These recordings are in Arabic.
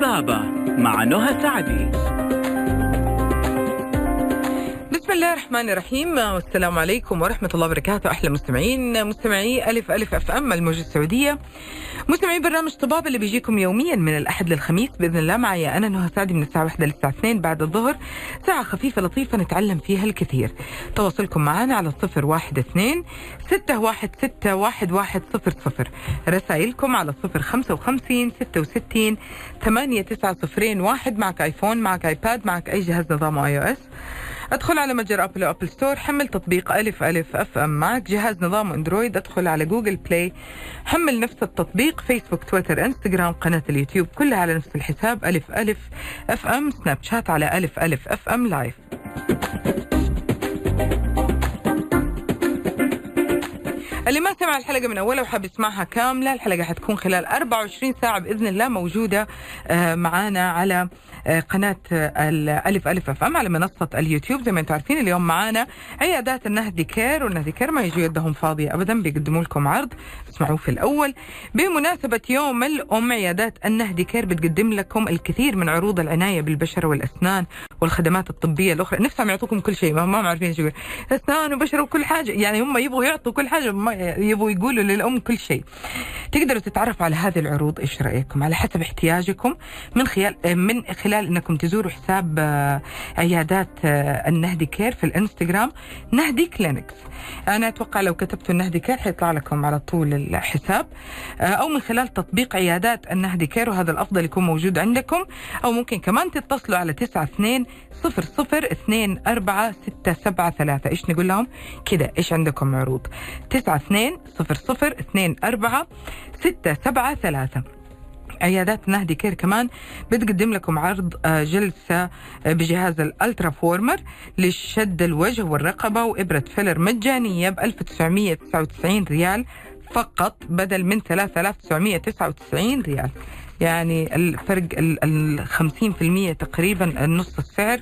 طبابة مع نهى سعدي. بسم الله الرحمن الرحيم والسلام عليكم ورحمة الله وبركاته. أحلى مستمعين مستمعي ألف ألف أف أم الموجة السعودية. مستمعي برنامج طباب اللي بيجيكم يوميا من الأحد للخميس بإذن الله معي أنا نهى سعدي من الساعة 1 للساعة 2 بعد الظهر. ساعة خفيفة لطيفة نتعلم فيها الكثير. تواصلكم معنا على صفر واحد اثنين ستة واحد ستة واحد واحد صفر صفر. رسائلكم على صفر خمسة وخمسين ستة وستين ثمانية تسعة صفرين واحد. معك آيفون معك آيباد معك أي جهاز نظام iOS. أدخل على متجر أبل وابل store حمل تطبيق ألف ألف FM. معك جهاز نظام أندرويد. أدخل على جوجل بلاي حمل نفس التطبيق. فيسبوك تويتر انستغرام قناة اليوتيوب كلها على نفس الحساب ألف ألف FM سناب شات على ألف ألف FM لايف اللي ما سمع الحلقة من أولها وحاب يسمعها كاملة الحلقة حتكون خلال 24 ساعة بإذن الله موجودة آه، معانا على آه، قناة آه، الألف ألف FM على منصة اليوتيوب. زي ما أنتم عارفين اليوم معانا عيادات النهدي كير والنهدي كير ما يجوا يدهم فاضية أبدا بيقدموا لكم عرض اسمعوه في الأول. بمناسبة يوم الأم عيادات النهدي كير بتقدم لكم الكثير من عروض العناية بالبشرة والأسنان والخدمات الطبية الأخرى. نفسهم يعطوكم كل شيء ما ما عارفين إيش يقول. أسنان وبشرة وكل حاجة يعني هم يبغوا يعطوا كل حاجة ما يبغوا يقولوا للأم كل شيء. تقدروا تتعرفوا على هذه العروض إيش رأيكم؟ على حسب احتياجكم. من خلال من خلال إنكم تزوروا حساب آه، عيادات آه، النهدي كير في الإنستغرام نهدي clinics. أنا أتوقع لو كتبتوا النهدي كير حيطلع لكم على طول الحساب. آه، أو من خلال تطبيق عيادات النهدي كير وهذا الأفضل يكون موجود عندكم. أو ممكن كمان تتصلوا على 92 صفر صفر اثنين أربعة ستة سبعة ثلاثة. إيش نقول لهم؟ كده إيش عندكم عروض؟ تسعة اثنين صفر صفر اثنين أربعة ستة سبعة ثلاثة. عيادات نهدي كير كمان بتقدم لكم عرض آه، جلسة آه، بجهاز الألترا فورمر لشد الوجه والرقبة وإبرة فيلر مجانية ب 1999 ريال فقط بدل من 3999 ريال. يعني الفرق ال 50% تقريبا النص السعر.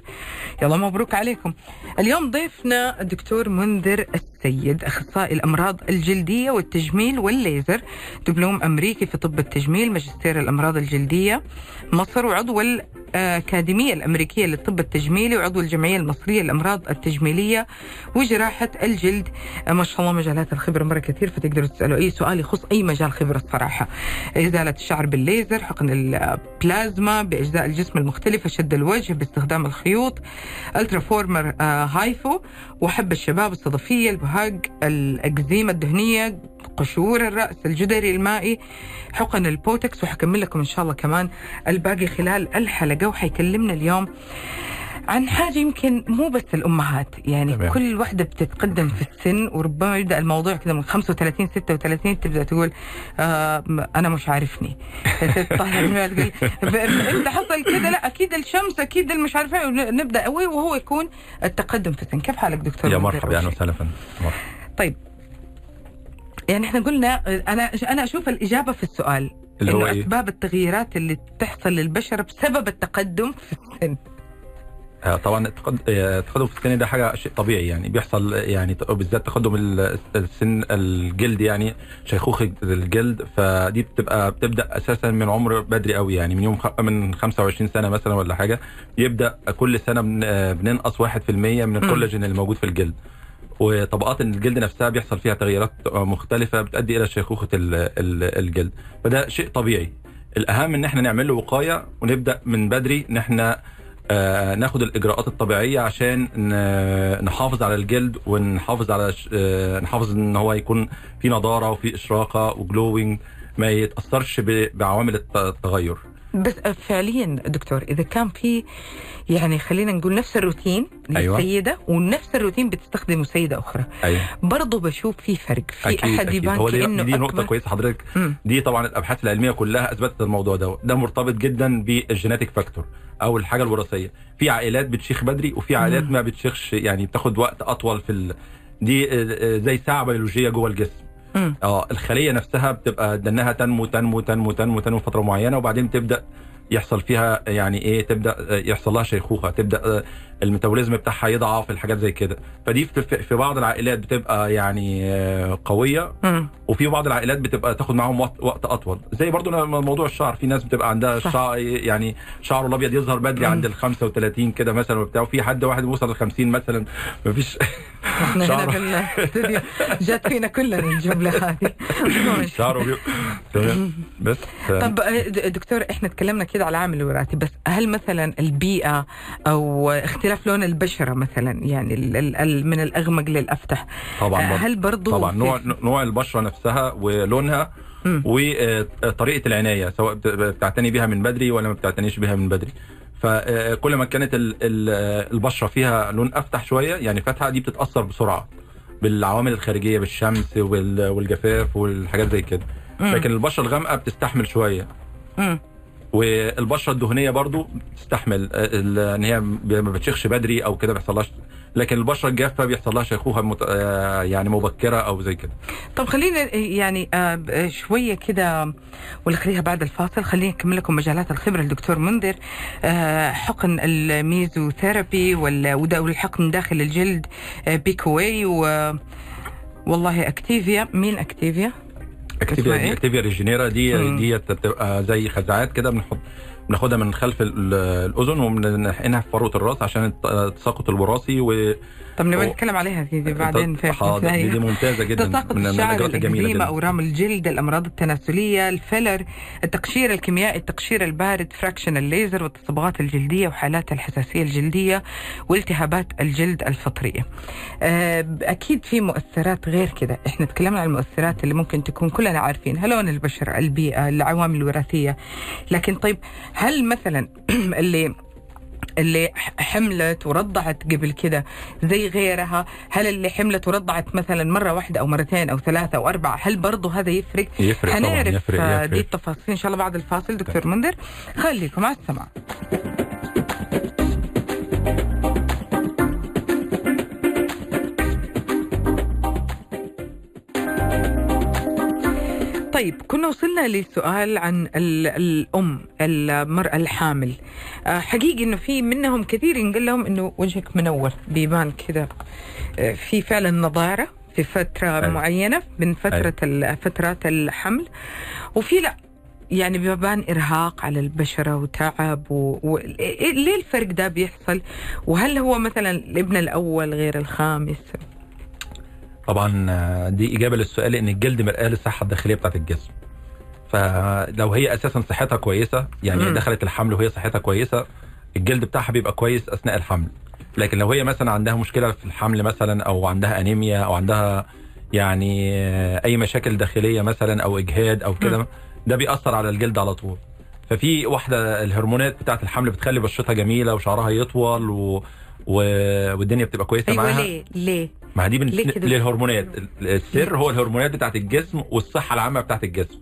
يلا مبروك عليكم. اليوم ضيفنا الدكتور منذر السيد أخصائي الأمراض الجلدية والتجميل والليزر دبلوم أمريكي في طب التجميل ماجستير الأمراض الجلدية مصر وعضو الأكاديمية الأمريكية للطب التجميلي وعضو الجمعية المصرية للأمراض التجميلية وجراحة الجلد. ما شاء الله مجالات الخبرة مرة كثير فتقدروا تسألوا أي سؤال يخص أي مجال خبرة الصراحه إزالة الشعر بالليزر حقن البلازما بأجزاء الجسم المختلفة شد الوجه باستخدام الخيوط الترا فورمر آه، هايفو. وحب الشباب الصدفية البهاق الأكزيما الدهنية قشور الرأس الجدري المائي حقن البوتكس. وحكمل لكم إن شاء الله كمان الباقي خلال الحلقة وحيكلمنا اليوم عن حاجة يمكن مو بس الأمهات يعني تمام. كل واحدة بتتقدم في السن وربما يبدأ الموضوع كذا من 35 36 تبدأ تقول آه أنا مش عارفني تقول إمتى حصل كذا لا أكيد الشمس أكيد المش عارفة إيه، نبدأ قوي وهو يكون التقدم في السن كيف حالك دكتور يا مرحبا شيء؟ وسهلا. طيب يعني إحنا قلنا أنا أنا أشوف الإجابة في السؤال اللي هو إنه إيه؟ أسباب التغييرات اللي تحصل للبشره بسبب التقدم في السن طبعا التقد- آه، التقدم في السن ده حاجة شيء طبيعي يعني بيحصل يعني بالذات تقدم ال- السن الجلد يعني شيخوخة الجلد فدي بتبقى بتبدأ أساسا من عمر بدري قوي يعني من يوم خ- من 25 سنة مثلا ولا حاجة يبدأ كل سنة بن- آه، بننقص 1% من الكولاجين اللي موجود في الجلد. وطبقات الجلد نفسها بيحصل فيها تغييرات مختلفة بتؤدي إلى شيخوخة ال- ال- الجلد. فده شيء طبيعي. الأهم إن إحنا نعمل له وقاية ونبدأ من بدري إن إحنا آه، ناخد الإجراءات الطبيعية عشان نحافظ على الجلد ونحافظ على آه، نحافظ إن هو يكون في نضارة وفي إشراقة و glowing ما يتأثرش بعوامل الت- التغير. فعليا دكتور إذا كان في يعني خلينا نقول نفس الروتين أيوة. للسيدة ونفس الروتين بتستخدمه سيدة أخرى أيوه برضه بشوف في فرق في أكيد أحد أكيد. يبان هو دي, دي نقطة. كويسة حضرتك. دي طبعا الأبحاث العلمية كلها أثبتت الموضوع ده ده مرتبط جدا بال genetic factor أو الحاجة الوراثية في عائلات بتشيخ بدري وفي عائلات مم. ما بتشيخش يعني بتاخد وقت أطول في ال... دي آه، آه، زي ساعة بيولوجية جوه الجسم. آه الخلية نفسها بتبقى دنها تنمو تنمو تنمو تنمو تنمو فترة معينة وبعدين تبدأ يحصل فيها يعني إيه تبدأ يحصل لها شيخوخة تبدأ الميتابوليزم بتاعها يضعف الحاجات زي كده فدي في- بعض العائلات بتبقى يعني آه، قوية. وفي بعض العائلات بتبقى تاخد معاهم وقت, أطول زي برضو موضوع الشعر في ناس بتبقى عندها. شعر يعني شعره الأبيض يظهر بدري. عند ال 35 كده مثلا وبتاع وفي حد واحد بيوصل ل 50 مثلا مفيش إحنا هنا. في الاستوديو جات فينا كلنا الجملة هذه شعره بس آه، طب آه، دكتور إحنا تكلمنا كده على العامل الوراثي بس هل مثلا البيئة أو اختلاف لون البشرة مثلا يعني من الأغمق للأفتح طبعا آه،. هل برضو طبعا نوع نوع البشرة نفسها ولونها. وطريقه العناية سواء بت- بتعتني بيها من بدري ولا ما بتعتنيش بيها من بدري فكل ما كانت ال- ال- البشرة فيها لون أفتح شوية يعني فاتحة دي بتتأثر بسرعة بالعوامل الخارجية بالشمس وال- والجفاف والحاجات زي كده. لكن البشرة الغامقة بتستحمل شوية. والبشرة الدهنية برضو بتستحمل آه، إن هي ما بتشيخش بدري أو كده بيحصلهاش. لكن البشرة الجافة بيحصل لها شيخوخه مت... آه، يعني مبكرة أو زي كده. طب خلينا يعني آه، ب- شوية كده ولا خليها بعد الفاصل. خلينا نكمل لكم مجالات الخبرة. الدكتور منذر حقن الميزوثيرابي والحقن داخل الجلد بيكوي و والله أكتيفا. مين أكتيفا؟ اكتيفا إيه؟ أكتيفا ريجينيرا دي. دي زي خزعات كده بنحط بناخدها من خلف ال- الأذن وبنحقنها في فروة الراس عشان الت- التساقط الوراثي و طب نبغى أو- نتكلم عليها دي, دي بعدين في حاضر. دي, دي ممتازة جدا. تساقط من الشعر الاجراءات الجميلة جدا. أورام الجلد الأمراض التناسلية الفيلر التقشير الكيميائي التقشير البارد fractional ليزر والتصبغات الجلدية وحالات الحساسية الجلدية والتهابات الجلد الفطرية. آه، أكيد في مؤثرات غير كده. إحنا تكلمنا عن المؤثرات اللي ممكن تكون كلنا عارفينها لون البشرة البيئة العوامل الوراثية. لكن طيب هل مثلا اللي اللي حملت ورضعت قبل كده زي غيرها؟ هل اللي حملت ورضعت مثلا مرة واحدة أو مرتين أو ثلاثة أو أربعة هل برضه هذا يفرق؟ يفرق طبعا هنعرف يفرق, آه، يفرق. دي التفاصيل إن شاء الله بعد الفاصل. دكتور منذر خليكم على السمع طيب كنا وصلنا لسؤال عن ال- الأم المرأة الحامل. آه، حقيقي إنه في منهم كثير ينقل لهم إنه وجهك منور بيبان كده آه، في فعلا نضارة في فترة أيوة. معينة من فترة فترات الحمل وفي لا يعني بيبان إرهاق على البشرة وتعب و... و... ليه الفرق ده بيحصل؟ وهل هو مثلا الابن الأول غير الخامس؟ طبعا آه، دي إجابة للسؤال إن الجلد مرآة للصحة الداخلية بتاعت الجسم. فلو هي أساسا صحتها كويسة يعني مم. دخلت الحمل وهي صحتها كويسة الجلد بتاعها بيبقى كويس أثناء الحمل. لكن لو هي مثلا عندها مشكلة في الحمل مثلا أو عندها أنيميا أو عندها يعني آه، أي مشاكل داخلية مثلا أو إجهاد أو كده ده بيأثر على الجلد على طول. ففي واحدة الهرمونات بتاعت الحمل بتخلي بشرتها جميلة وشعرها يطول و... و... والدنيا بتبقى كويسة أيوة معاها. ليه؟ ليه؟ ما دي بن... للهرمونات. ال- السر هو الهرمونات بتاعت الجسم والصحة العامة بتاعت الجسم.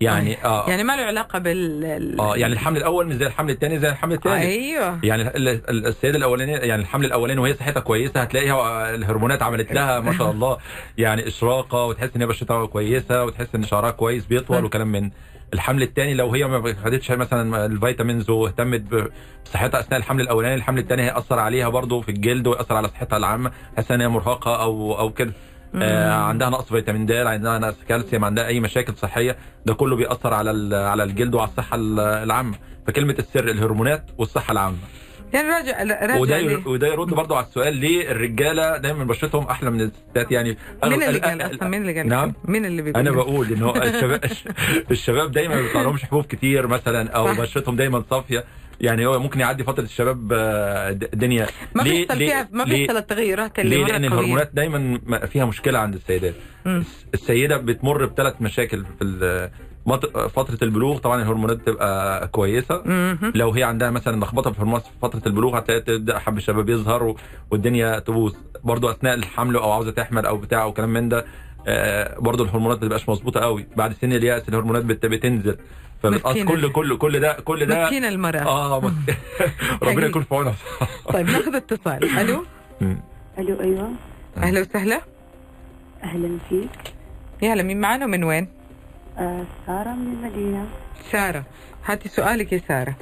يعني آه. يعني ما له علاقة بال ال- آه يعني الحمل الأول مش زي الحمل الثاني زي الحمل الثالث أيوه. يعني ال- ال- السيدة الأولانية يعني الحمل الأولاني وهي صحتها كويسة هتلاقيها الهرمونات عملت لها ما شاء الله. يعني إشراقة وتحس إن هي بشرتها كويسة وتحس إن شعرها كويس بيطول وكلام من الحمل الثاني لو هي ما خدتش مثلا الفيتامينز واهتمت بصحتها أثناء الحمل الأولاني الحمل الثاني هيأثر عليها برضه في الجلد ويأثر على صحتها العامة تحس إن هي مرهقة أو أو كده. آه عندها نقص فيتامين د عندها نقص كالسيوم عندها أي مشاكل صحية ده كله بيأثر على على الجلد وعلى الصحة ال- العامة. فكلمة السر الهرمونات والصحة العامة. يعني راجع راجع وده ليه؟ وده يرد برضه على السؤال ليه الرجالة دايما بشرتهم أحلى من الستات يعني مين اللي قال أصلا مين اللي قال نعم مين اللي بيقول أنا؟ بقول إن هو الشباب الشباب دايما ما بيطلع لهمش حبوب كتير مثلا أو. بشرتهم دايما صافية يعني هو ممكن يعدي فترة الشباب آه، الدنيا ما ليه- بيحصل ليه- فيها ما بيحصل التغيرات اللي ليه؟ لأن. الهرمونات دايما فيها مشكلة عند السيدات. السيدة بتمر بثلاث مشاكل في فترة البلوغ طبعا الهرمونات بتبقى كويسة. لو هي عندها مثلا لخبطة في الهرمونات في فترة البلوغ هتلاقي تبدا حب الشباب يظهر والدنيا تبوظ. برضو أثناء الحمل أو عاوزة تحمل أو بتاع أو كلام من ده آه، برضو الهرمونات ما بتبقاش مظبوطة قوي. بعد سن اليأس الهرمونات بت- بتنزل. فبتقص. كل كل كل ده كل ده مسكينة المرأة. آه حقيقي. ربنا يكون في عونها. طيب ناخذ اتصال. ألو؟ ألو أيوه. أهلا وسهلا. أهلا فيك. يا هلا مين معانا ومن وين؟ آه، سارة من المدينة. سارة هاتي سؤالك يا سارة.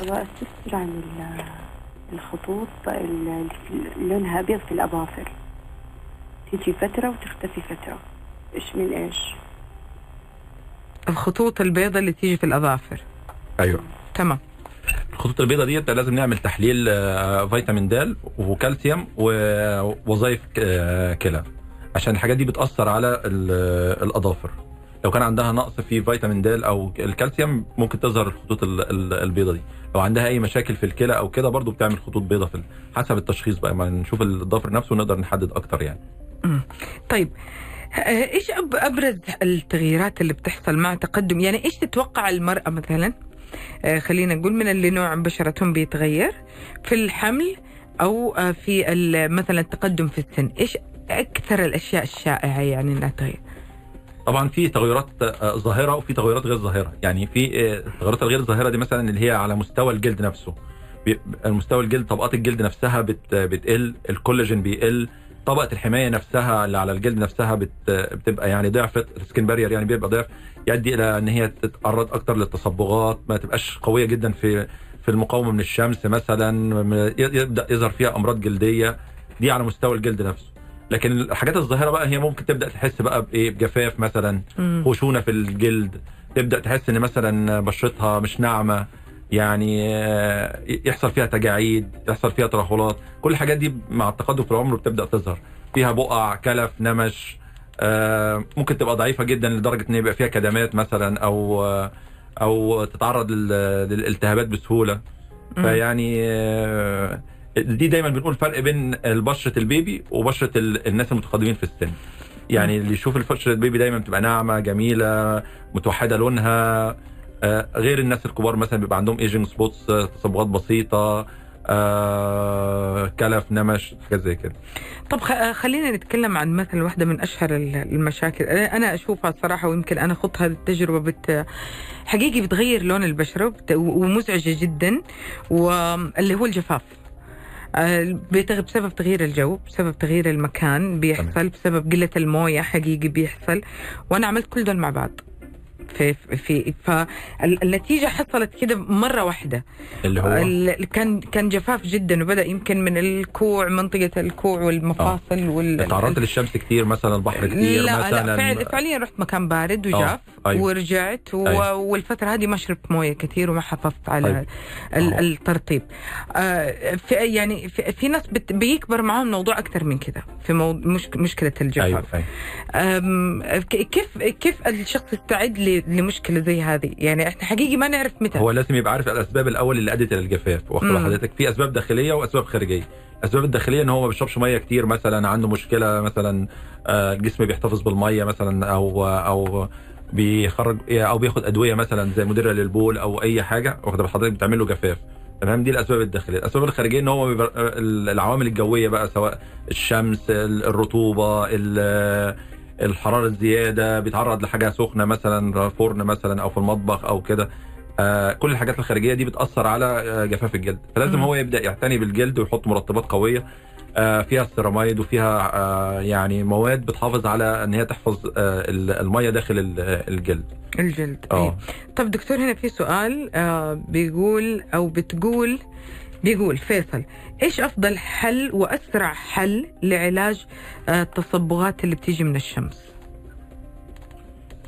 أبغى أستفسر عن ال- الخطوط اللي لونها أبيض في الأظافر. تيجي فترة وتختفي فترة. إيش من إيش؟ الخطوط البيضاء اللي تيجي في الأظافر. أيوه. تمام. الخطوط البيضاء دي لازم نعمل تحليل آه، فيتامين د وكالسيوم ووظائف آه، كلى. عشان الحاجات دي بتأثر على ال- الأظافر. لو كان عندها نقص في فيتامين د أو الكالسيوم ممكن تظهر الخطوط ال- ال- البيضاء دي. لو عندها أي مشاكل في الكلى أو كده برضو بتعمل خطوط بيضاء في حسب التشخيص بقى ما نشوف الضفر نفسه ونقدر نحدد أكتر يعني. طيب آه، إيش أبرز التغييرات اللي بتحصل مع تقدم؟ يعني إيش تتوقع المرأة مثلا؟ آه، خلينا نقول من اللي نوع بشرتهم بيتغير في الحمل أو آه، في مثلا التقدم في السن. إيش أكثر الأشياء الشائعة يعني إنها تغير؟ طبعا في تغيرات آه، ظاهرة وفي تغيرات غير ظاهرة. يعني في آه، التغيرات الغير ظاهرة دي مثلا اللي هي على مستوى الجلد نفسه. المستوى الجلد طبقات الجلد نفسها بت بتقل الكولاجين بيقل طبقة الحماية نفسها اللي على الجلد نفسها بت بتبقى يعني ضعفت السكين بارير يعني بيبقى ضعف يؤدي إلى إن هي تتعرض أكتر للتصبغات ما تبقاش قوية جدا في في المقاومة من الشمس مثلا يبدأ يظهر فيها أمراض جلدية. دي على مستوى الجلد نفسه. لكن الحاجات الظاهرة بقى هي ممكن تبدأ تحس بقى بإيه؟ بجفاف مثلا. خشونة في الجلد. تبدأ تحس إن مثلا بشرتها مش ناعمة يعني آه، يحصل فيها تجاعيد يحصل فيها ترهلات. كل الحاجات دي مع التقدم في العمر بتبدأ تظهر. فيها بقع كلف نمش آه، ممكن تبقى ضعيفة جدا لدرجة إن يبقى فيها كدمات مثلا أو آه، أو تتعرض لل- للالتهابات بسهولة. فيعني دي دايما بنقول فرق بين بشرة ال baby وبشرة ال- الناس المتقدمين في السن. يعني اللي يشوف بشرة ال baby دايما بتبقى ناعمة جميلة متوحدة لونها. آه، غير الناس الكبار مثلا بيبقى عندهم aging spots تصبغات بسيطة آه، كلف نمش حاجات زي كده. طب خ- خلينا نتكلم عن مثلا واحدة من أشهر ال- المشاكل. أنا أشوفها صراحة ويمكن أنا خضت هذه التجربة بت حقيقي بتغير لون البشرة وبت- ومزعجة جدا واللي هو الجفاف. آه، بسبب تغيير الجو بسبب تغيير المكان بيحصل بسبب قلة الموية حقيقي بيحصل. وأنا عملت كل دول مع بعض. في في فالنتيجة حصلت كده مرة واحدة. اللي هو؟ كان كان جفاف جدا وبدأ يمكن من الكوع منطقة الكوع والمفاصل وال تعرضت للشمس كتير مثلا البحر كتير لا مثلا. لا فعل فعليا رحت مكان بارد وجاف أيوة. ورجعت و... أيوة. والفترة هذه ما شربت موية كثير وما حافظت على طيب. ال... الترطيب. آه في يعني في, في ناس بت... بيكبر معاهم الموضوع أكثر من كذا في مو... مش... مشكلة الجفاف. أم، ك- كيف كيف الشخص يستعد لمشكلة زي هذه؟ يعني إحنا حقيقي ما نعرف متى. هو لازم يبقى عارف الأسباب الأول اللي أدت إلى الجفاف. واخد حضرتك في أسباب داخلية وأسباب خارجية. الاسباب الداخلية إن هو ما بيشربش مية كتير مثلا عنده مشكلة مثلا آه، الجسم بيحتفظ بالمية مثلا أو أو بيخرج أو بياخد أدوية مثلا زي مدره للبول أو أي حاجة واخد حضرتك بتعمل له جفاف. تمام؟ دي الأسباب الداخلية. الأسباب الخارجية إن هو بيبقى- العوامل الجوية بقى سواء الشمس الرطوبة ال- الحرارة الزيادة بيتعرض لحاجة سخنة مثلا فرن مثلا أو في المطبخ أو كده. آه كل الحاجات الخارجية دي بتأثر على آه جفاف الجلد. فلازم. هو يبدأ يعتني بالجلد ويحط مرطبات قوية. آه فيها السيراميد وفيها آه يعني مواد بتحافظ على إن هي تحفظ آه ال- المية داخل ال- الجلد. الجلد. آه. إيه. طب دكتور هنا في سؤال بيقول أو بتقول بيقول فيصل إيش أفضل حل وأسرع حل لعلاج آه التصبغات اللي بتيجي من الشمس؟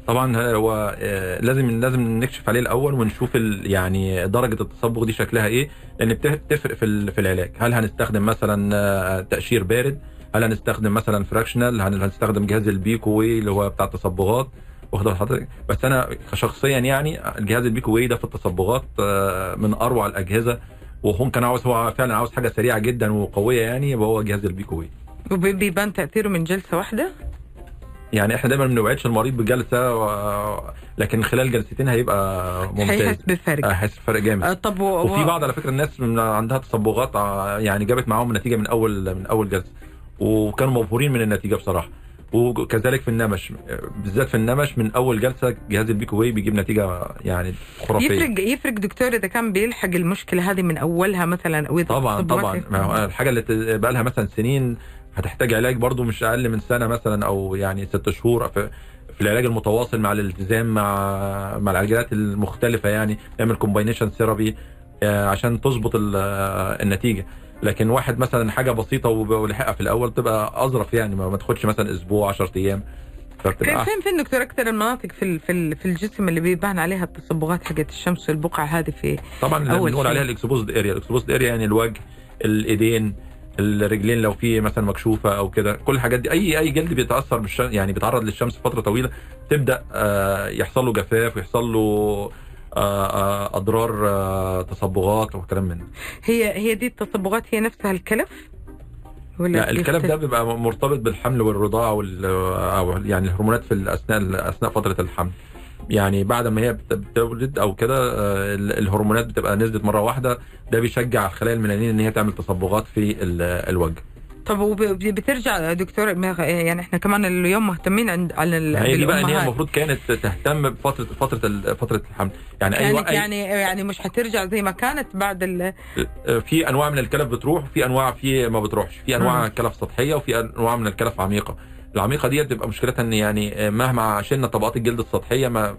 طبعا هو آه، لازم لازم نكشف عليه الأول ونشوف يعني درجة التصبغ دي شكلها إيه لأن بت- بتفرق في في العلاج. هل هنستخدم مثلا آه، تقشير بارد؟ هل هنستخدم مثلا fractional هل هنستخدم جهاز البيكوي اللي هو بتاع التصبغات؟ واخد حضرتك؟ بس أنا شخصيا يعني الجهاز البيكوي ده في التصبغات آه، من أروع الأجهزة وهم كان عاوز هو فعلا عاوز حاجة سريعة جدا وقوية يعني يبقى هو جهاز البيكوي وبيبان تأثيره من جلسة واحدة؟ يعني إحنا دايما ما بنوعدش المريض بجلسة و... لكن خلال جلستين هيبقى ممتاز. هيحس بفرق هيحس فرق جامد. آه طب و... وفي بعض على فكرة الناس من عندها تصبغات ع- يعني جابت معاهم النتيجه من اول من أول جلسة. وكانوا مبهورين من النتيجة بصراحة. وكذلك في النمش بالذات في النمش من أول جلسة جهاز البيكو واي بيجيب نتيجة يعني خرافية. يفرق يفرق دكتور إذا كان بيلحق المشكلة هذه من أولها مثلا أو طبعا طبعا. ما هو الحاجة اللي بقى لها مثلا سنين هتحتاج علاج برضو مش أقل من سنة مثلا أو يعني ست شهور في العلاج المتواصل مع الالتزام مع مع العلاجات المختلفة يعني نعمل combination therapy عشان تظبط آه، النتيجة. لكن واحد مثلا حاجة بسيطة ولحقها في الأول تبقى أظرف يعني ما تاخدش مثلا أسبوع 10 أيام. فبتبقى فين فين دكتور أكثر المناطق في في في الجسم اللي بيبان عليها التصبغات حقت الشمس والبقع هذه في طبعا اللي بنقول. عليها ال exposed area ال exposed area يعني الوجه الإيدين الرجلين لو في مثلا مكشوفة أو كده. كل الحاجات دي اي أي جلد بيتأثر بالشمس يعني بيتعرض للشمس فترة طويلة تبدأ آه، يحصل له جفاف ويحصل له أضرار آه، تصبغات وكلام من. هي هي دي التصبغات هي نفسها الكلف ولا لا الكلام ده؟ بيبقى مرتبط بالحمل والرضاعة وال أو يعني الهرمونات في اثناء أثناء فترة الحمل يعني بعد ما هي بت- بتولد أو كده آه، ال- الهرمونات بتبقى نزلت مرة واحدة ده بيشجع الخلايا الميلانين إن هي تعمل تصبغات في ال- الوجه طب وبترجع دكتور يعني إحنا كمان اليوم مهتمين عند على هي دي بقى إن هي. المفروض كانت تهتم بفتره فترة فترة الحمل يعني أي يعني وقت يعني يعني مش هترجع زي ما كانت بعد ال في أنواع من الكلف بتروح وفي أنواع في ما بتروحش في أنواع. كلف سطحية وفي أنواع من الكلف عميقة العميقة دي بتبقى مشكلتها إن يعني مهما شلنا طبقات الجلد السطحية ما.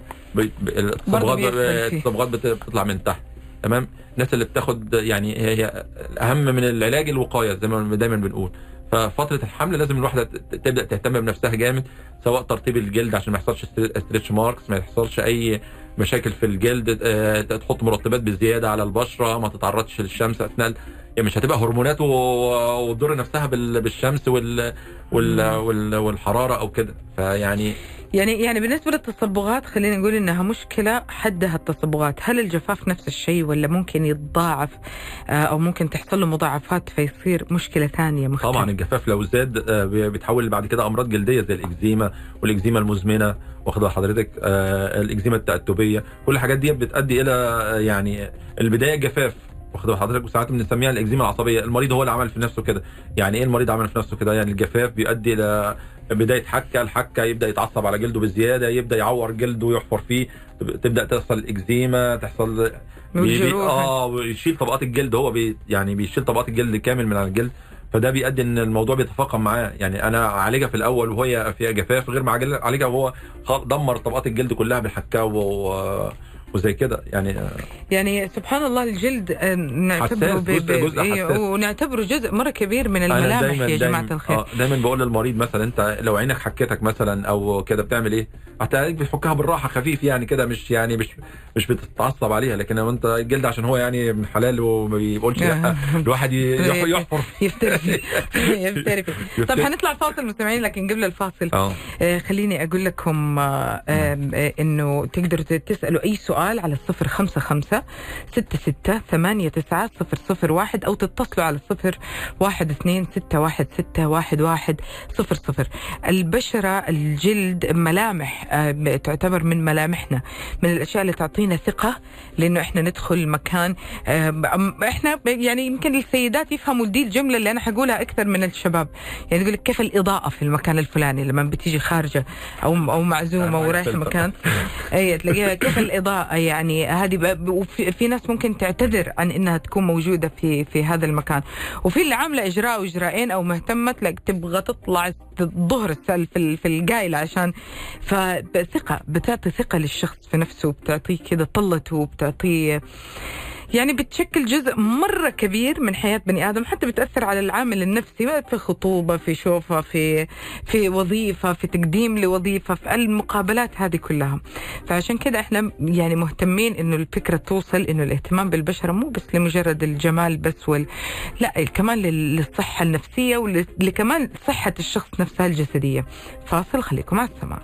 التصبغات بت- بتطلع من تحت تمام الناس اللي بتاخد يعني هي الأهم من العلاج الوقاية زي ما دايما بنقول. ففترة الحمل لازم الواحدة تبدأ تهتم بنفسها جامد سواء ترطيب الجلد عشان ما يحصلش stretch marks ما يحصلش أي مشاكل في الجلد آه، تحط مرطبات بزيادة على البشرة ما تتعرضش للشمس أثناء يعني مش هتبقى هرمونات و- وتضر نفسها بال- بالشمس وال والحرارة أو كده. فيعني يعني يعني بالنسبة للتصبغات خلينا نقول إنها مشكلة حدها التصبغات، هل الجفاف نفس الشيء ولا ممكن يتضاعف آه، أو ممكن تحصل له مضاعفات فيصير مشكلة ثانية مختلفة؟ طبعا الجفاف لو زاد آه، بي- بيتحول بعد كده أمراض جلدية زي الإكزيما والإكزيما المزمنة واخد بال حضرتك آه، الإكزيما التأتبية كل الحاجات دي بتؤدي إلى يعني البداية جفاف. واخد حضرتك وساعات بنسميها الإكزيما العصبية. المريض هو اللي عمل في نفسه كده. يعني إيه المريض عمل في نفسه كده؟ يعني الجفاف بيؤدي إلى بداية حكه الحكه يبدأ يتعصب على جلده بزيادة يبدأ يعور جلده ويحفر فيه تب- تبدأ تحصل الاكزيما تحصل بي-. آه ويشيل طبقات الجلد. هو بي يعني بيشيل طبقات الجلد كامل من على الجلد. فده بيؤدي إن الموضوع بيتفاقم معاه. يعني أنا اعالجها في الأول وهي فيها جفاف غير ما اعالجها وهو دمر طبقات الجلد كلها بالحكاوي و- وزي كده يعني آه، يعني سبحان الله الجلد آه، نعتبره ب- جزء- ب- إيه،. ونعتبره جزء مرة كبير من الملامح دايما يا جماعة الخير آه دايما بقول للمريض مثلا أنت لو عينك حكتك مثلا أو كده بتعمل إيه؟ هتلاقيك بتحكها بالراحة خفيف يعني كده مش يعني مش مش بتتعصب عليها لكن لو أنت الجلد عشان هو يعني ابن حلال وما بيقولش لأ الواحد يحفر يفتري فيه. طب. هنطلع فاصل مستمعين لكن قبل الفاصل آه آه، خليني أقول لكم آه، آه، إنه تقدروا ت- تسألوا أي سؤال على الصفر خمسة خمسة ستة ستة ثمانية تسعة صفر صفر واحد أو تتصلوا على الصفر واحد اثنين ستة واحد ستة واحد واحد صفر صفر. البشرة الجلد ملامح آه، تعتبر من ملامحنا من الأشياء اللي تعطينا ثقة لأنه إحنا ندخل مكان آه، إحنا يعني يمكن السيدات يفهموا دي الجملة اللي أنا حقولها أكثر من الشباب. يعني يقول لك كيف الإضاءة في المكان الفلاني لما بتيجي أو معزومة أنا ورايحة فلتر. مكان. أي تلاقيها كيف الإضاءة يعني هذه وفي في ناس ممكن تعتذر عن إنها تكون موجودة في في هذا المكان. وفي اللي عاملة إجراء أو إجراءين أو مهتمة تلاقي تبغى تطلع الظهر في في القايلة عشان فثقة بتعطي ثقة للشخص في نفسه بتعطيه كده طلته وبتعطيه يعني بتشكل جزء مرة كبير من حياة بني آدم حتى بتأثر على العامل النفسي. في خطوبة في شوفة في في وظيفة في تقديم لوظيفة في المقابلات هذه كلها. فعشان كده إحنا يعني مهتمين إنه الفكرة توصل إنه الاهتمام بالبشرة مو بس لمجرد الجمال بس وال لا كمان لل- للصحة النفسية ولكمان صحة الشخص نفسها الجسدية. فاصل خليكم مع السماع.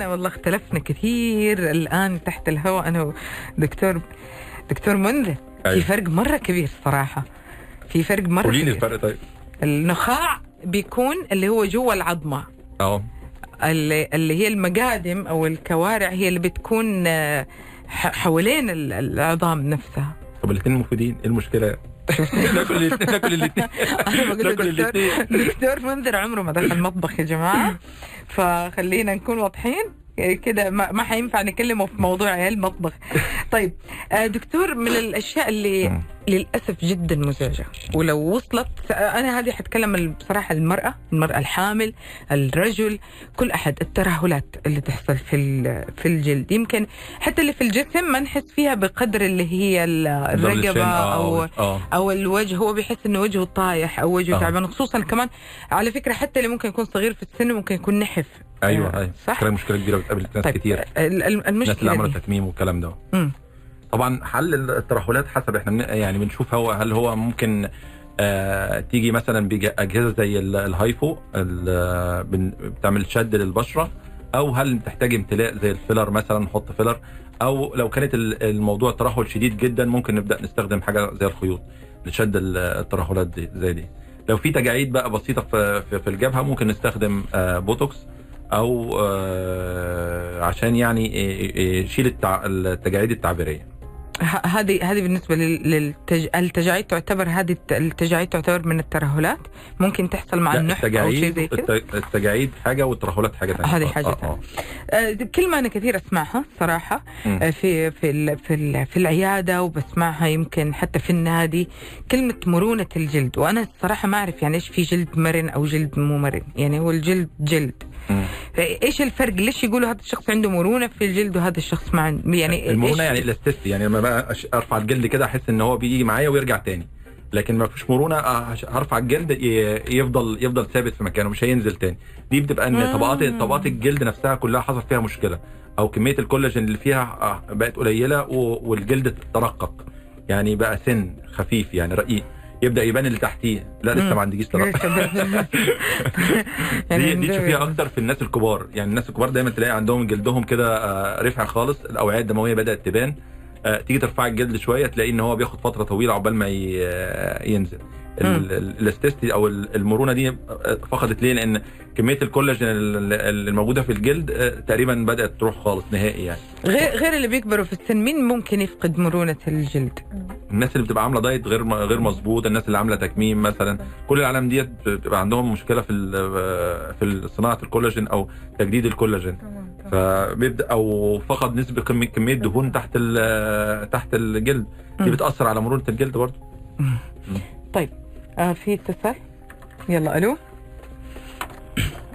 طلعنا والله اختلفنا كثير. الآن تحت الهواء أنا ودكتور دكتور منذر في أيوة. فرق مرة كبير صراحة. في فرق مرة قولي لي كبير. الفرق طيب. النخاع بيكون اللي هو جوا العظمة. آه. اللي, اللي هي المقادم أو الكوارع هي اللي بتكون آه، حوالين ال- العظام نفسها. طب الاثنين مفيدين إيه المشكلة؟ ناكل الاثنين ناكل الاثنين. ناكل الاثنين. دكتور منذر عمره ما دخل مطبخ يا جماعة. فخلينا نكون واضحين. كده ما, ما حينفع نكلمه في موضوع عيال مطبخ طيب آه، دكتور من الأشياء اللي. للأسف جدا مزعجة. ولو وصلت أنا هذه حتكلم بصراحة المرأة المرأة الحامل الرجل كل أحد الترهلات اللي تحصل في في الجلد. يمكن حتى اللي في الجسم ما نحس فيها بقدر اللي هي ال- الرقبة أو آه. أو الوجه. هو بيحس إنه وجهه طايح أو وجهه آه. تعبان. خصوصا كمان على فكرة حتى اللي ممكن يكون صغير في السن ممكن يكون نحف. أيوه آه، أيوه. صح؟ مشكلة كبيرة بتقابل ناس طيب كتير. ال- ال- الناس اللي المشكلة عملوا تكميم والكلام ده. طبعا حل الترهلات حسب إحنا يعني بنشوف هو هل هو ممكن آه تيجي مثلا باجهزه زي ال- ال HIFU بتعمل شد للبشرة أو هل تحتاج امتلاء زي ال filler مثلا نحط filler أو لو كانت ال- الموضوع ترهل شديد جدا ممكن نبدأ نستخدم حاجة زي الخيوط لشد ال- الترهلات دي زي دي. لو في تجاعيد بقى بسيطة في في, الجبهة ممكن نستخدم آه بوتوكس أو آه عشان يعني ي- يشيل التجاعيد التعبيرية. هذه هذه بالنسبة للتجاعيد تعتبر هذه الت- التجاعيد تعتبر من الترهلات. ممكن تحصل مع لا، النحف أو شيء زي كده الت- التجاعيد حاجة والترهلات حاجة ثانية هذه حاجة تانية. آه، دي كلمة أنا كثير أسمعها صراحة مم. آه، في في ال في ال في العيادة وبسمعها يمكن حتى في النادي كلمة مرونة الجلد. وأنا الصراحة ما أعرف يعني إيش في جلد مرن أو جلد مو مرن. يعني هو الجلد جلد. إيش الفرق؟ ليش يقولوا هذا الشخص عنده مرونة في الجلد وهذا الشخص ما عنده يعني المرونة إيش- يعني الاستيستي يعني لما أرفع الجلد كده أحس إن هو بيجي معايا ويرجع تاني. لكن ما فيش مرونة هرفع الجلد يفضل يفضل ثابت في مكانه مش هينزل تاني. دي بتبقى إن. طبقات طبقات الجلد نفسها كلها حصل فيها مشكلة. أو كمية الكولاجين اللي فيها بقت قليلة والجلد ترقق. يعني بقى سن خفيف يعني رقيق. يبدأ يبان اللي تحتيه. لا لسه. ما عندكيش ترقق دي دي تشوفيها أكتر في الناس الكبار. يعني الناس الكبار دايما تلاقي عندهم جلدهم كده آه، رفع خالص. الأوعية الدموية بدأت تبان. آه، تيجي ترفع الجلد شوية تلاقي إن هو بياخد فترة طويلة عقبال ما آه، ينزل. ال- مم. ال- الاستيستي أو ال- المرونة دي آه، فقدت ليه؟ لأن كمية الكولاجين ال- ال- الموجودة في الجلد آه، تقريبا بدأت تروح خالص نهائي يعني. غير غير اللي بيكبروا في السن مين ممكن يفقد مرونة الجلد؟ الناس اللي بتبقى عاملة دايت غير غير مظبوط الناس اللي عاملة تكميم مثلا. كل العالم ديت بتبقى عندهم مشكلة في ال- في صناعة الكولاجين أو تجديد الكولاجين. فبيبدأ أو فقد نسبة كميه دهون تحت تحت الجلد. دي. بتأثر على مرونة الجلد برضه. طيب آه في اتصال. يلا ألو؟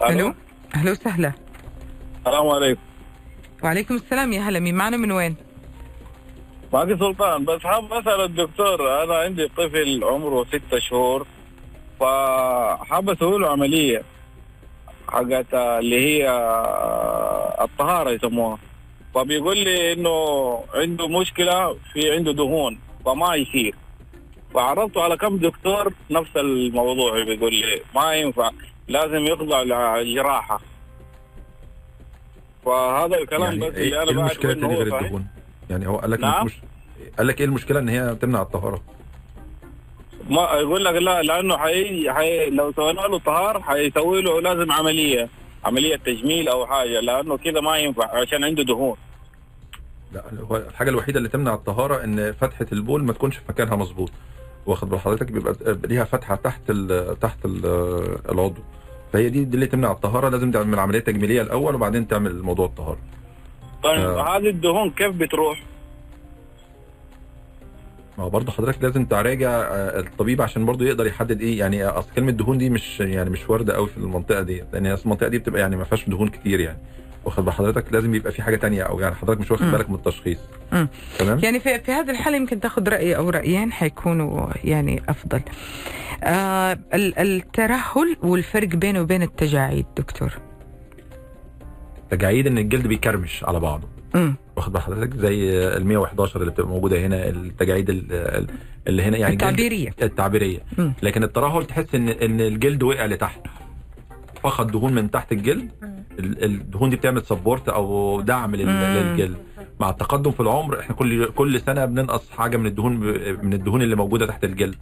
ألو؟ أهلا وسهلا. السلام عليكم. وعليكم السلام يا هلا مين؟ معنا من وين؟ معك سلطان بس حاب أسأل الدكتور أنا عندي طفل عمره ستة شهور فحاب أسوي له عملية حقت اللي هي الطهارة يسموها. فبيقول لي إنه عنده مشكلة في عنده دهون فما يصير. فعرضته على كم دكتور نفس الموضوع بيقول لي ما ينفع لازم يخضع لجراحة. فهذا الكلام يعني بس إيه اللي أنا إيه المشكلة تاني هو غير الدهون يعني هو قال لك نعم. مش قال لك إيه المشكلة إن هي تمنع الطهارة؟ ما يقول لك لا لأنه حي... حي... لو سوينا له طهار حيسوي له لازم عملية عملية تجميل أو حاجة لأنه كذا ما ينفع عشان عنده دهون. لا الحاجة الوحيدة اللي تمنع الطهارة إن فتحة البول ما تكونش في مكانها مظبوط. واخد بال حضرتك بيبقى ليها فتحة تحت ال تحت ال العضو فهي دي, دي اللي تمنع الطهارة لازم تعمل عملية تجميلية الأول وبعدين تعمل موضوع الطهارة طيب آه. هذه الدهون كيف بتروح؟ ما هو برضه حضرتك لازم تراجع آه، الطبيب عشان برضه يقدر يحدد إيه يعني أصل كلمة دهون دي مش يعني مش وارده قوي في المنطقة دي لأن المنطقة دي بتبقى يعني ما فيهاش دهون كتير يعني واخد حضرتك لازم يبقى في حاجة تانية أو يعني حضرتك مش واخد. بالك من التشخيص. تمام يعني في في هذه الحالة يمكن تاخذ رأي أو رأيين حيكونوا يعني أفضل. آه ال- الترهل والفرق بينه وبين التجاعيد دكتور. تجاعيد إن الجلد بيكرمش على بعضه واخد بال حضرتك زي ال 111 اللي بتبقى موجودة هنا التجاعيد ال- ال- اللي هنا يعني. التعبيرية مم. لكن الترهل تحس إن إن الجلد وقع لتحت فقد دهون من تحت الجلد. ال- الدهون دي بتعمل سبورت أو دعم. للجلد. مع التقدم في العمر إحنا كل كل سنة بننقص حاجة من الدهون من الدهون اللي موجودة تحت الجلد.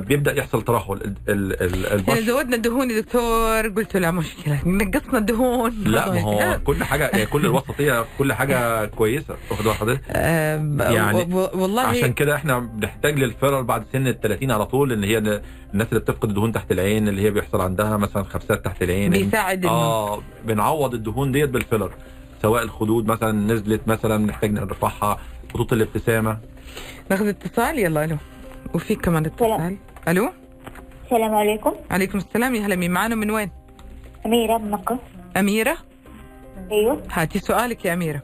فبيبدأ يحصل ترهل. ال- ال- ال- يعني البشره زودنا الدهون يا دكتور قلت لا مشكله نقصنا الدهون. لا ما هو كل حاجة يعني كل الوسطيه كل حاجة كويسة. واخد بال حضرتك آه يعني والله عشان كده إحنا بنحتاج للفيلر بعد سن ال 30 على طول اللي هي الناس اللي بتفقد الدهون تحت العين اللي هي بيحصل عندها مثلا خبسات تحت العين. بيساعد آه بنعوض الدهون ديت بالفيلر سواء الخدود مثلا نزلت مثلا نحتاج نرفعها خطوط الابتسامة. ناخذ اتصال؟ يلا ألو. وفي كمان اتصال ألو؟ السلام عليكم. عليكم السلام يا هلا مين؟ معنا من وين؟ أميرة من مكة. أميرة؟ أيوه. هاتي سؤالك يا أميرة.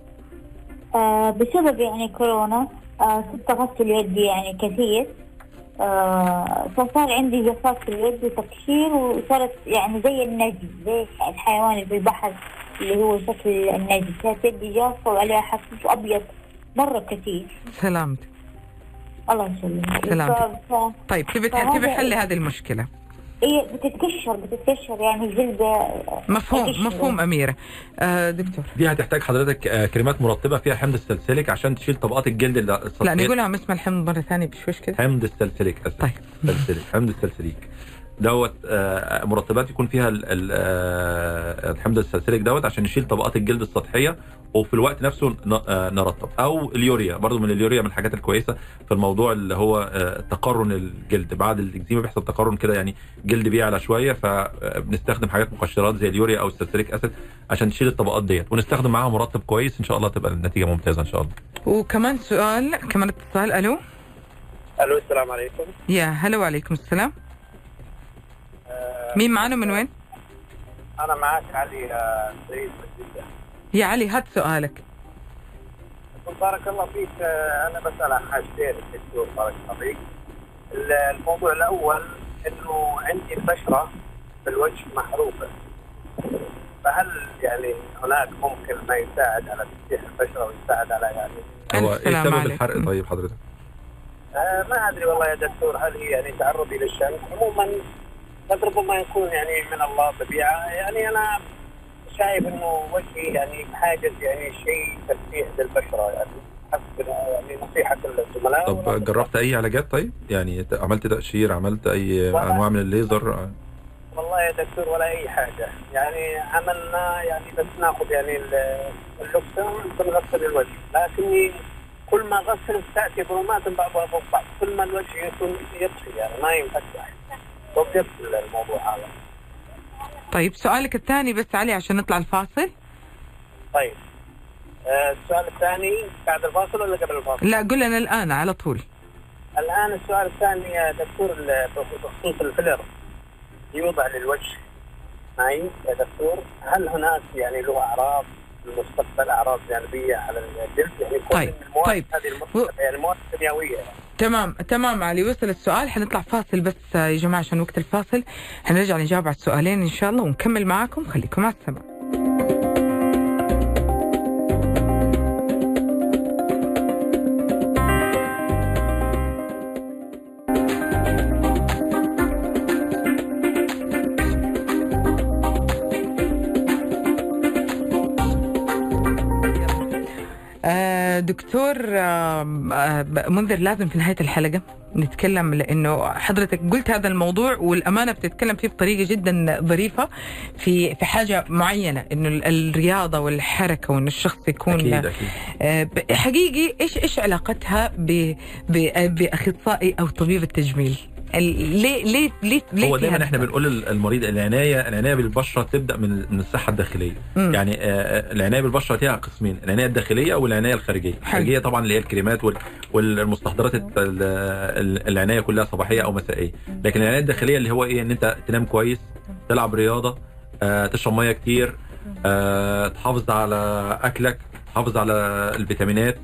آه بسبب يعني كورونا آه صرت أغسل يدي يعني كثير. آه فصار عندي جفاف في اليد وتكشير وصارت يعني زي النجم زي الحيوان اللي في البحر اللي هو شكل النجم. كانت يدي جافة وعليها حفيف أبيض مرة كثير. سلامتك. الله يسلمك. سلامتك. طيب تبي تبي حل هذه المشكلة. إيه بتتكشر بتتكشر يعني الجلد آه، مفهوم تكشر. مفهوم أميرة. آه دكتور. دي هتحتاج حضرتك آه، كريمات مرطبة فيها حمض السلسليك عشان تشيل طبقات الجلد اللي لا. نقولها عم اسمع الحمض مرة ثانية بشوش كده. حمض السلسليك أسف. طيب. سلسليك حمض السلسليك. دوت آه، مرطبات يكون فيها آه، الحمض السلسليك دوت عشان يشيل طبقات الجلد السطحية وفي الوقت نفسه آه، نرطب. أو اليوريا برضو من اليوريا من الحاجات الكويسة في الموضوع اللي هو تقرن الجلد. بعد الاكزيما بيحصل تقرن كده يعني جلد بيعلى شوية فبنستخدم حاجات مقشرات زي اليوريا أو ال salicylic acid عشان تشيل الطبقات ديت. ونستخدم معاها مرطب كويس إن شاء الله تبقى النتيجة ممتازة إن شاء الله. وكمان سؤال كمان اتصال ألو؟ ألو السلام عليكم. يا هلا وعليكم السلام. مين معنا من وين؟ أنا معك علي آه، سعيد من جده يا علي هات سؤالك بارك الله فيك آه، أنا بسأل عن حاجتين الدكتور بارك الله فيك ال- الموضوع الأول إنه عندي البشرة في الوجه محروقة فهل يعني هناك ممكن ما يساعد على تفتيح البشرة ويساعد على يعني هو إيه سبب عليك. الحرق طيب حضرتك؟ آه ما أدري والله يا دكتور هل هي يعني تعرضي للشمس عموما قد ربما يكون يعني من الله طبيعه يعني أنا شايف إنه وجهي يعني بحاجه يعني شيء تفتيح للبشرة. يعني حسب يعني نصيحة للزملاء طب جربت أي علاجات طيب؟ يعني عملت تقشير عملت أي. أنواع من الليزر؟ والله يا دكتور ولا أي حاجة. يعني عملنا يعني بس ناخذ يعني ال- اللوكسون بنغسل الوجه. لكني كل ما غسل تاتي ظلمات بعضها فوق بعض كل ما الوجه يكون يطفي يعني ما ينفتح. وقفت الموضوع هذا. طيب سؤالك الثاني بس علي عشان نطلع الفاصل. طيب. آه، السؤال الثاني بعد الفاصل ولا قبل الفاصل؟ لا قل لنا الآن على طول. الآن السؤال الثاني يا دكتور بخصوص الفيلر يوضع للوجه. معي يا دكتور؟ هل هناك يعني له أعراض؟ المستقبل أعراض جانبية على الجلد يعني طيب، المواد طيب. هذه المركبه يعني مواد كيميائية. تمام تمام علي. وصل السؤال. حنطلع فاصل بس يا جماعة عشان وقت الفاصل. حنرجع نجاوب على السؤالين إن شاء الله ونكمل معاكم. خليكم على السماء دكتور منذر لازم في نهاية الحلقة نتكلم لأنه حضرتك قلت هذا الموضوع والأمانة بتتكلم فيه بطريقة جدا ظريفة في في حاجة معينة إنه ال- الرياضة والحركة وإنه الشخص يكون آه، ب- حقيقي إيش إيش علاقتها بأخصائي أو طبيب التجميل؟ ليه ليه ليه ليه هو دايما إحنا؟ بنقول للمريض العناية العناية بالبشرة تبدأ من من الصحة الداخلية. مم. يعني آه، العناية بالبشرة فيها قسمين. العناية الداخلية والعناية الخارجية. الخارجية طبعا اللي هي الكريمات وال- والمستحضرات العناية كلها صباحية أو مسائية. لكن العناية الداخلية اللي هو إيه؟ إن أنت تنام كويس تلعب رياضة آه، تشرب ميه كتير آه، تحافظ على أكلك تحافظ على الفيتامينات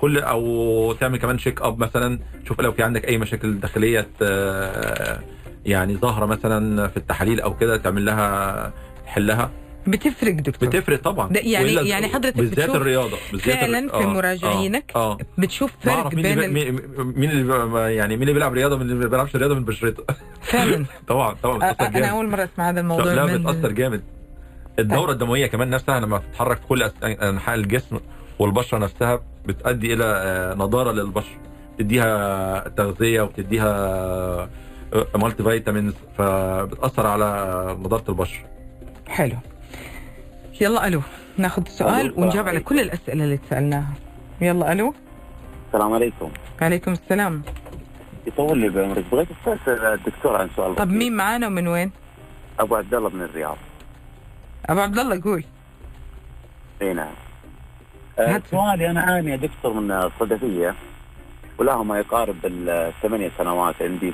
كل أو تعمل كمان شيك اب مثلا شوف لو في عندك أي مشاكل داخلية آه، يعني ظاهرة مثلا في التحاليل أو كده تعمل لها حلها. بتفرق دكتور. بتفرق طبعا. ده يعني- يعني حضرتك بالذات بتشوف الرياضة بالذات ال- فعلا في آه، مراجعينك آه, آه. بتشوف فرق مين بين اللي. مين- اللي يعني مين اللي بيلعب رياضة من اللي ما بيلعبش رياضة من بشرته فعلا. طبعا طبعا. أ- بتأثر أنا جامد. أول مرة أسمع هذا الموضوع لا بتأثر جامد. الدورة الدموية كمان نفسها لما تتحرك في كل أنحاء الجسم والبشرة نفسها بتؤدي إلى آه، نضارة للبشره بتديها تغذية وبتديها مالتي فيتامينز فبتأثر على نضارة البشره حلو. يلا ألو ناخذ السؤال ألو، ونجاوب على كل الأسئلة اللي تسالناها يلا ألو. السلام عليكم. وعليكم السلام. يطول لي بعمرك. بغيت استفسر الدكتور عن سؤال طب. مين معانا ومن وين؟ أبو عبد الله من الرياض. أبو عبد الله قول. اي نعم. آه،. سؤالي أنا عاني يا دكتور من الصدفيه وله ما يقارب الثمانية سنوات عندي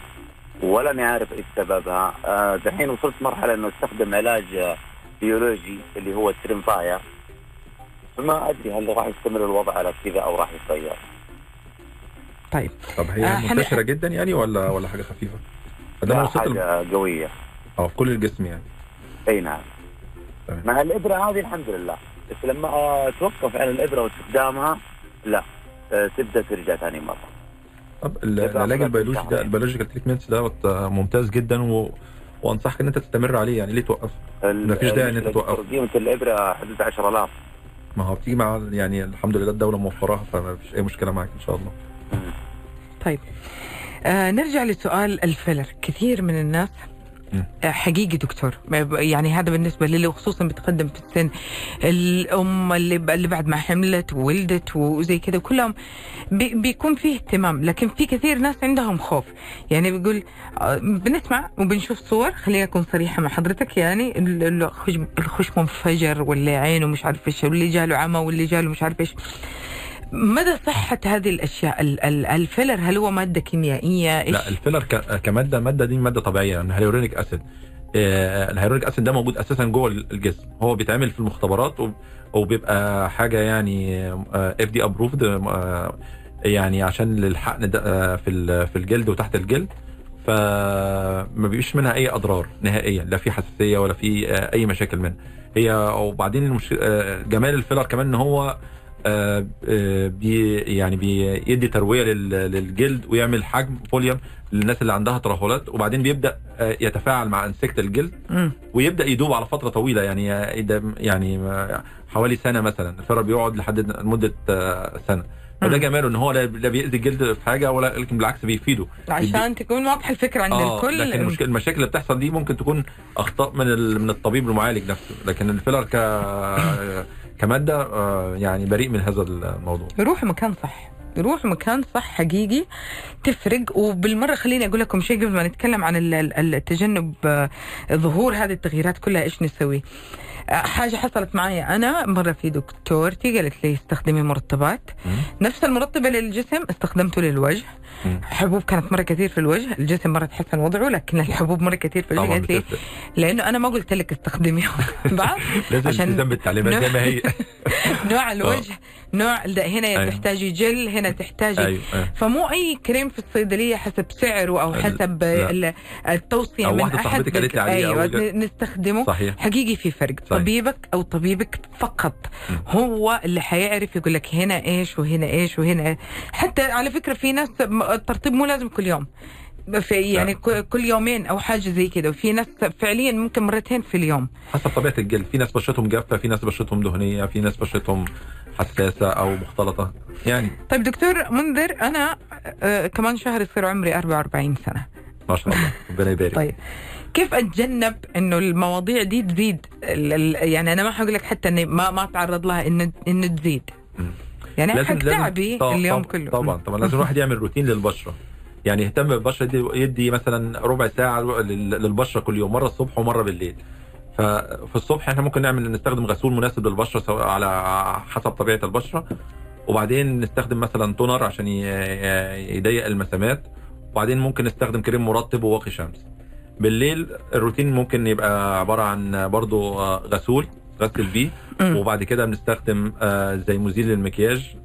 ولاني عارف إيش سببها. آه، دحين وصلت مرحلة إنه أستخدم علاج بيولوجي اللي هو الترمفايا فما أدري هل راح يستمر الوضع على كذا أو راح يتغير. طيب. طب هي آه، حن- منتشرة جدا يعني ولا ولا حاجة خفيفة؟ ده لا وصلت الم- حاجة قوية. آه في كل الجسم يعني. أي نعم. تمام. مع الإبرة هذه الحمد لله. بس لما آه، أتوقف على الإبرة واستخدامها لا آه، تبدأ ترجع ثاني مرة طب العلاج البيولوجي. ده ال biological treatment ده ممتاز جدا و... وأنصحك إن أنت تستمر عليه يعني ليه توقف؟ مفيش داعي إن أنت توقف. قيمه الإبرة حدود 10000 ما هو بتيجي مع يعني الحمد لله الدولة موفراها فما فيش أي مشكلة معاك إن شاء الله طيب آه نرجع لسؤال الفيلر كثير من الناس. آه، حقيقي دكتور. يعني هذا بالنسبة للي خصوصا بتقدم في السن. الأم اللي, اللي بعد ما حملت وولدت وزي كذا كلهم بي بيكون فيه اهتمام. لكن في كثير ناس عندهم خوف. يعني بيقول آه، بنسمع وبنشوف صور. خليني أكون صريحة مع حضرتك. يعني ال- ال- الخد الخد منفجر واللي عينه مش عارف إيش واللي جاله عمى واللي جاله مش عارف إيش. مدى صحة هذه الأشياء؟ ال- ال- ال filler هل هو مادة كيميائية؟ إيش؟ لا ال filler ك... كمادة الماده دي مادة طبيعية يعني hyaluronic acid. آه، ال hyaluronic acid ده موجود أساسا جوه الجسم. هو بيتعمل في المختبرات وب- وبيبقى حاجة يعني FDA approved يعني عشان للحقن ده آه، في في الجلد وتحت الجلد. فما بيبقاش منها أي أضرار نهائيا لا في حساسية ولا في آه، أي مشاكل منها. هي وبعدين جمال ال filler كمان إن هو بي يعني بيدي تروية لل- للجلد ويعمل حجم volume للناس اللي عندها ترهلات وبعدين بيبدأ آه، يتفاعل مع أنسجة الجلد. ويبدأ يدوب على فترة طويلة يعني آه، يعني آه، حوالي سنة مثلا الفيلر بيقعد لحد مدة آه، سنة فده. جماله إن هو لا بيأذي الجلد في حاجة ولا لكن بالعكس بيفيده عشان تكون واضحة الفكرة عند آه الكل لكن المشكلة المشاكل اللي بتحصل دي ممكن تكون أخطاء من من الطبيب المعالج نفسه لكن الفيلر ك كماده آه، يعني بريء من هذا الموضوع. يروح مكان صح. يروح مكان صح حقيقي تفرق. وبالمرة خليني أقول لكم شيء قبل ما نتكلم عن ال- ال- التجنب آه، ظهور هذه التغييرات كلها إيش نسوي. آه، حاجة حصلت معي أنا. مرة في دكتورتي قالت لي استخدمي مرطبات. مم. نفس المرطبة للجسم استخدمته للوجه. مم. حبوب كانت مرة كثير في الوجه. الجسم مرة تحسن وضعه لكن الحبوب مرة كثير في الوجه. قالت لي. لأنه أنا ما قلت لك استخدميها. لازم عشان بالتعليمات زي ما هي. نوع الوجه. نوع ده هنا أيوة. تحتاجي جل هنا تحتاجي أيوه أيوة. فمو أي كريم في الصيدلية حسب سعره أو حسب لا. ال- التوصية أو من واحدة أحد قالت لي عليه أو جا- نستخدمه صحيح حقيقي في فرق صحيح. طبيبك أو طبيبك فقط م. هو اللي حيعرف يقول لك هنا إيش وهنا إيش وهنا إيش. حتى على فكرة في ناس الترطيب مو لازم كل يوم في يعني لا. كل يومين أو حاجة زي كده. وفي ناس فعليا ممكن مرتين في اليوم. حسب طبيعة الجلد في ناس بشرتهم جافة في ناس بشرتهم دهنية في ناس بشرتهم حساسة أو مختلطة. يعني طيب دكتور منذر أنا آه كمان شهر يصير عمري 44 سنة. ما شاء الله ربنا يبارك. طيب كيف أتجنب إنه المواضيع دي تزيد؟ يعني أنا ما حقول لك حتى إني ما ما أتعرض لها ان ان تزيد. يعني حق تعبي اليوم طبعا- كله. طبعا طبعا. لازم الواحد يعمل روتين للبشرة. يعني يهتم بالبشرة دي يدي مثلا ربع ساعة لل- للبشرة كل يوم مرة الصبح ومرة بالليل. ففي الصبح إحنا ممكن نعمل نستخدم غسول مناسب للبشرة سواء على حسب طبيعة البشرة. وبعدين نستخدم مثلا تونر عشان يضيق المسامات. وبعدين ممكن نستخدم كريم مرطب وواقي شمس. بالليل الروتين ممكن يبقى عبارة عن برضو آه، غسول غسل بيه. وبعد كده بنستخدم آه، زي مزيل للمكياج.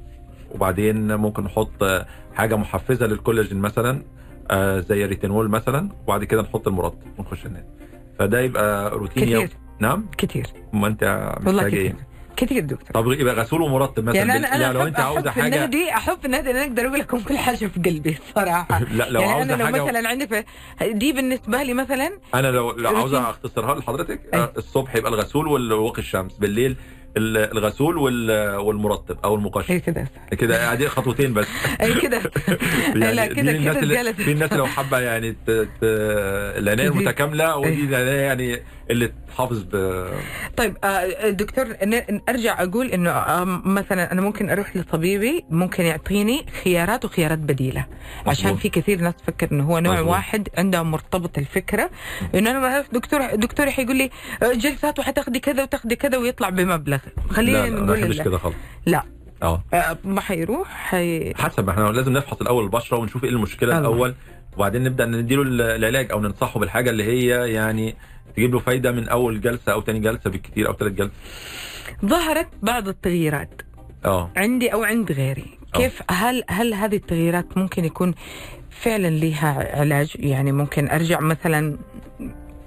وبعدين ممكن نحط حاجة محفزة للكولاجين مثلا آه، زي الريتينول مثلا وبعد كده نحط المرطب ونخش ننام. فده يبقى روتين كتير. يوم نعم؟ كتير. ما أنت كتير إيه؟ كتير. دكتور. طب يبقى غسول ومرطب مثلا. يعني أنا بال- أنا لو أنت عاوزة حاجة النادي أحب في النادي أنا أقدر أقول لكم كل حاجة في قلبي الصراحه لا لو يعني عاوزة أنا لو حاجة مثلا عندي في دي بالنسبة لي مثلا أنا لو لو. عاوزة أختصرها لحضرتك أي. آه، الصبح يبقى الغسول والواقي الشمس. بالليل ال- الغسول وال- والمرطب أو المقشر اي كده كده قاعدين خطوتين بس اي كده لا دي كده الناس كده في الناس لو حابة يعني. العناية. المتكاملة ودي إيه. العناية يعني اللي تحافظ ب... طيب آه، دكتور أرجع أقول إنه آه، مثلا أنا ممكن أروح لطبيبي ممكن يعطيني خيارات وخيارات بديلة عشان مظبوط. في كثير ناس تفكر إنه هو نوع مظبوط. واحد عندهم مرتبط الفكرة إنه أنا بروح دكتور دكتور حيقول لي آه، جلسات وحتاخدي كذا وتاخدي كذا ويطلع بمبلغ خلينا لا لا ما نقول بحبش لا. كده خالص لا آه ما حيروح حي... حسب إحنا لازم نفحص الأول البشرة ونشوف إيه المشكلة الله. الأول وبعدين نبدأ نديله ال- العلاج أو ننصحه بالحاجة اللي هي يعني تجيب له فايدة من أول جلسة أو تاني جلسة بالكتير أو ثالث جلسة. ظهرت بعض التغييرات. آه. عندي أو عند غيري. أه. كيف هل هل هذه التغييرات ممكن يكون فعلا لها علاج؟ يعني ممكن أرجع مثلا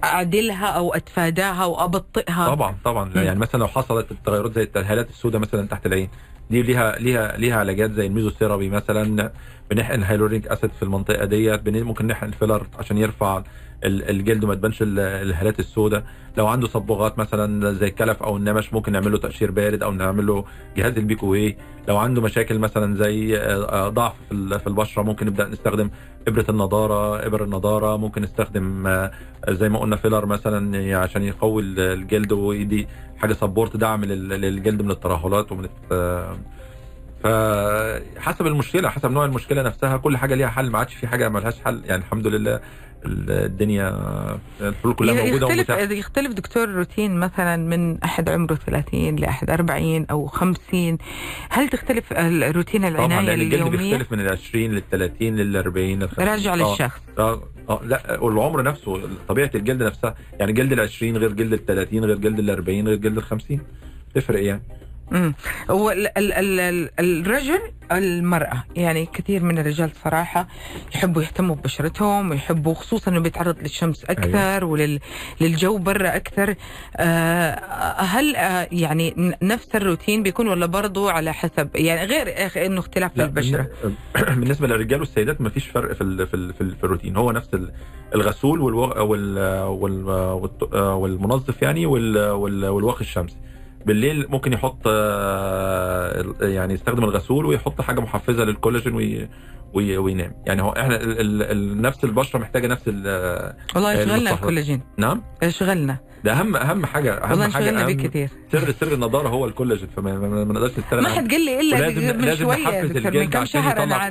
أعدلها أو أتفاداها أو أبطئها؟ طبعا طبعا. لا،. يعني مثلا لو حصلت التغيرات زي الهالات السوداء مثلا تحت العين دي ليها ليها ليها علاجات زي الميزوثيرابي مثلا بنحقن hyaluronic acid في المنطقة ديت ممكن نحقن filler عشان يرفع ال- الجلد وما تبانش ال- الهالات السوداء. لو عنده صبغات مثلا زي الكلف أو النمش ممكن نعمل له تقشير بارد أو نعمل له جهاز ال pico لو عنده مشاكل مثلا زي آه، آه، ضعف في ال- في البشرة ممكن نبدأ نستخدم إبرة النضارة إبر النضارة. ممكن نستخدم آه، زي ما قلنا filler مثلا عشان يقوي ال- الجلد ويدي حاجة سبورت دعم لل- للجلد من الترهلات ومن فحسب المشكلة حسب نوع المشكلة نفسها كل حاجة ليها حل ما عادش في حاجة ملهاش حل. يعني الحمد لله ال- الدنيا الحلول كلها موجودة يختلف ومتاحه يختلف دكتور روتين مثلا من أحد عمره 30 لأحد 40 أو 50 هل تختلف الروتين طبعا العناية لأن الجلد بيختلف من ال 20 لل 30 لل 40 لل 50 راجع. للشخص. آه آه لا والعمر نفسه طبيعة الجلد نفسها يعني جلد ال 20 غير جلد ال 30 غير جلد ال 40 غير جلد ال 50 تفرق يعني. امم هو ال ال ال ال الرجل المرأة. يعني كثير من الرجال صراحة يحبوا يهتموا ببشرتهم ويحبوا خصوصا إنه بيتعرض للشمس أكثر وللجو برا أكثر. آه هل آه يعني نفس الروتين بيكون ولا برضو على حسب؟ يعني غير إنه اختلاف في البشرة. بالن- بالنسبة للرجال والسيدات ما فيش فرق في ال في ال في, ال في الروتين. هو نفس ال- الغسول والو وال وال والت- والمنظف يعني وال وال والواقي الشمسي بالليل ممكن يحط آه، يعني يستخدم الغسول ويحط حاجة محفزة للكولاجين وي وي- وينام. يعني هو إحنا ال ال ال نفس البشرة محتاجة نفس ال- والله آه، يشغلنا. الكولاجين. نعم؟ يشغلنا. ده اهم أهم حاجة أهم حاجة أهم كثير سر سر النضارة هو الكولاجين فما ما نقدرش نستغنى ما عنه. حد قال لي إلا لازم شوية. نحفز الجلد عشان يطلع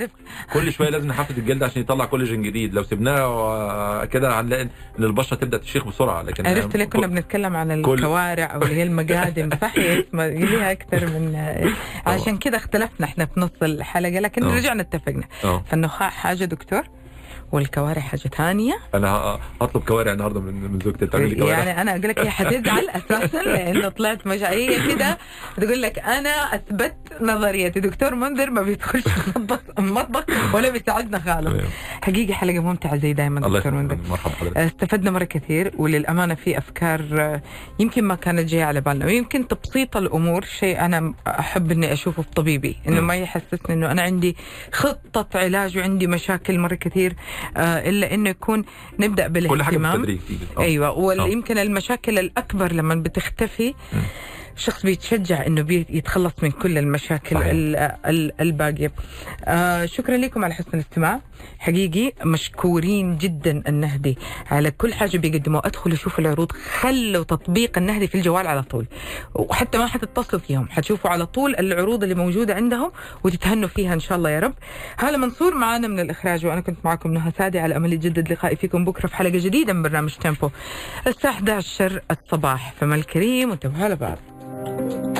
كل شوية لازم نحفز الجلد عشان يطلع كولاجين جديد. لو سيبناه آه، كده هنلاقي إن البشرة تبدأ تشيخ بسرعة. لكن عرفت ليه كنا كل- بنتكلم عن الكوارع أو اللي هي المقادم صح اسمها ليها أكثر من عشان كده اختلفنا. إحنا في نص الحلقة لكن آه. رجعنا اتفقنا. آه. فالنخاع حاجة دكتور؟ والكوارع حاجة ثانية؟ أنا هطلب كوارع النهارده من من زوجتي تعمل لي كوارع. يعني أنا أقول لك هي حتزعل أساسا لأنه طلعت مش هي كده. تقول لك أنا أثبت نظريتي. دكتور منذر ما بيدخلش المطبخ ولا بيساعدنا خالص. حقيقة حلقة ممتعة زي دائما دكتور منذر. مرحبا حضرتك استفدنا مرة كثير وللأمانة في أفكار آه، يمكن ما كانت جاية على بالنا ويمكن تبسيط الأمور شيء أنا أحب أني أشوفه في طبيبي مم. ما يحسسني أنه أنا عندي خطة علاج وعندي مشاكل مرة كثير. آه، إلا أنه يكون نبدأ كل حاجة بالاهتمام بالتدريج. أيوه آه. ويمكن المشاكل الأكبر لما بتختفي مم. الشخص بيتشجع إنه بي- يتخلص من كل المشاكل الباقية. آه شكرا لكم على حسن الاستماع. حقيقي مشكورين جدا النهدي على كل حاجة بيقدموها، ادخلوا شوفوا العروض، خلوا تطبيق النهدي في الجوال على طول. وحتى ما حتتصلوا فيهم، حتشوفوا على طول العروض اللي موجودة عندهم وتتهنوا فيها إن شاء الله يا رب. هلا منصور معانا من الإخراج وأنا كنت معكم نهى سادي على أمل يتجدد لقائي فيكم بكرة في حلقة جديدة من برنامج تيمبو الساعة 11 الصباح فما الكريم وانتبهوا على بعض. Thank you.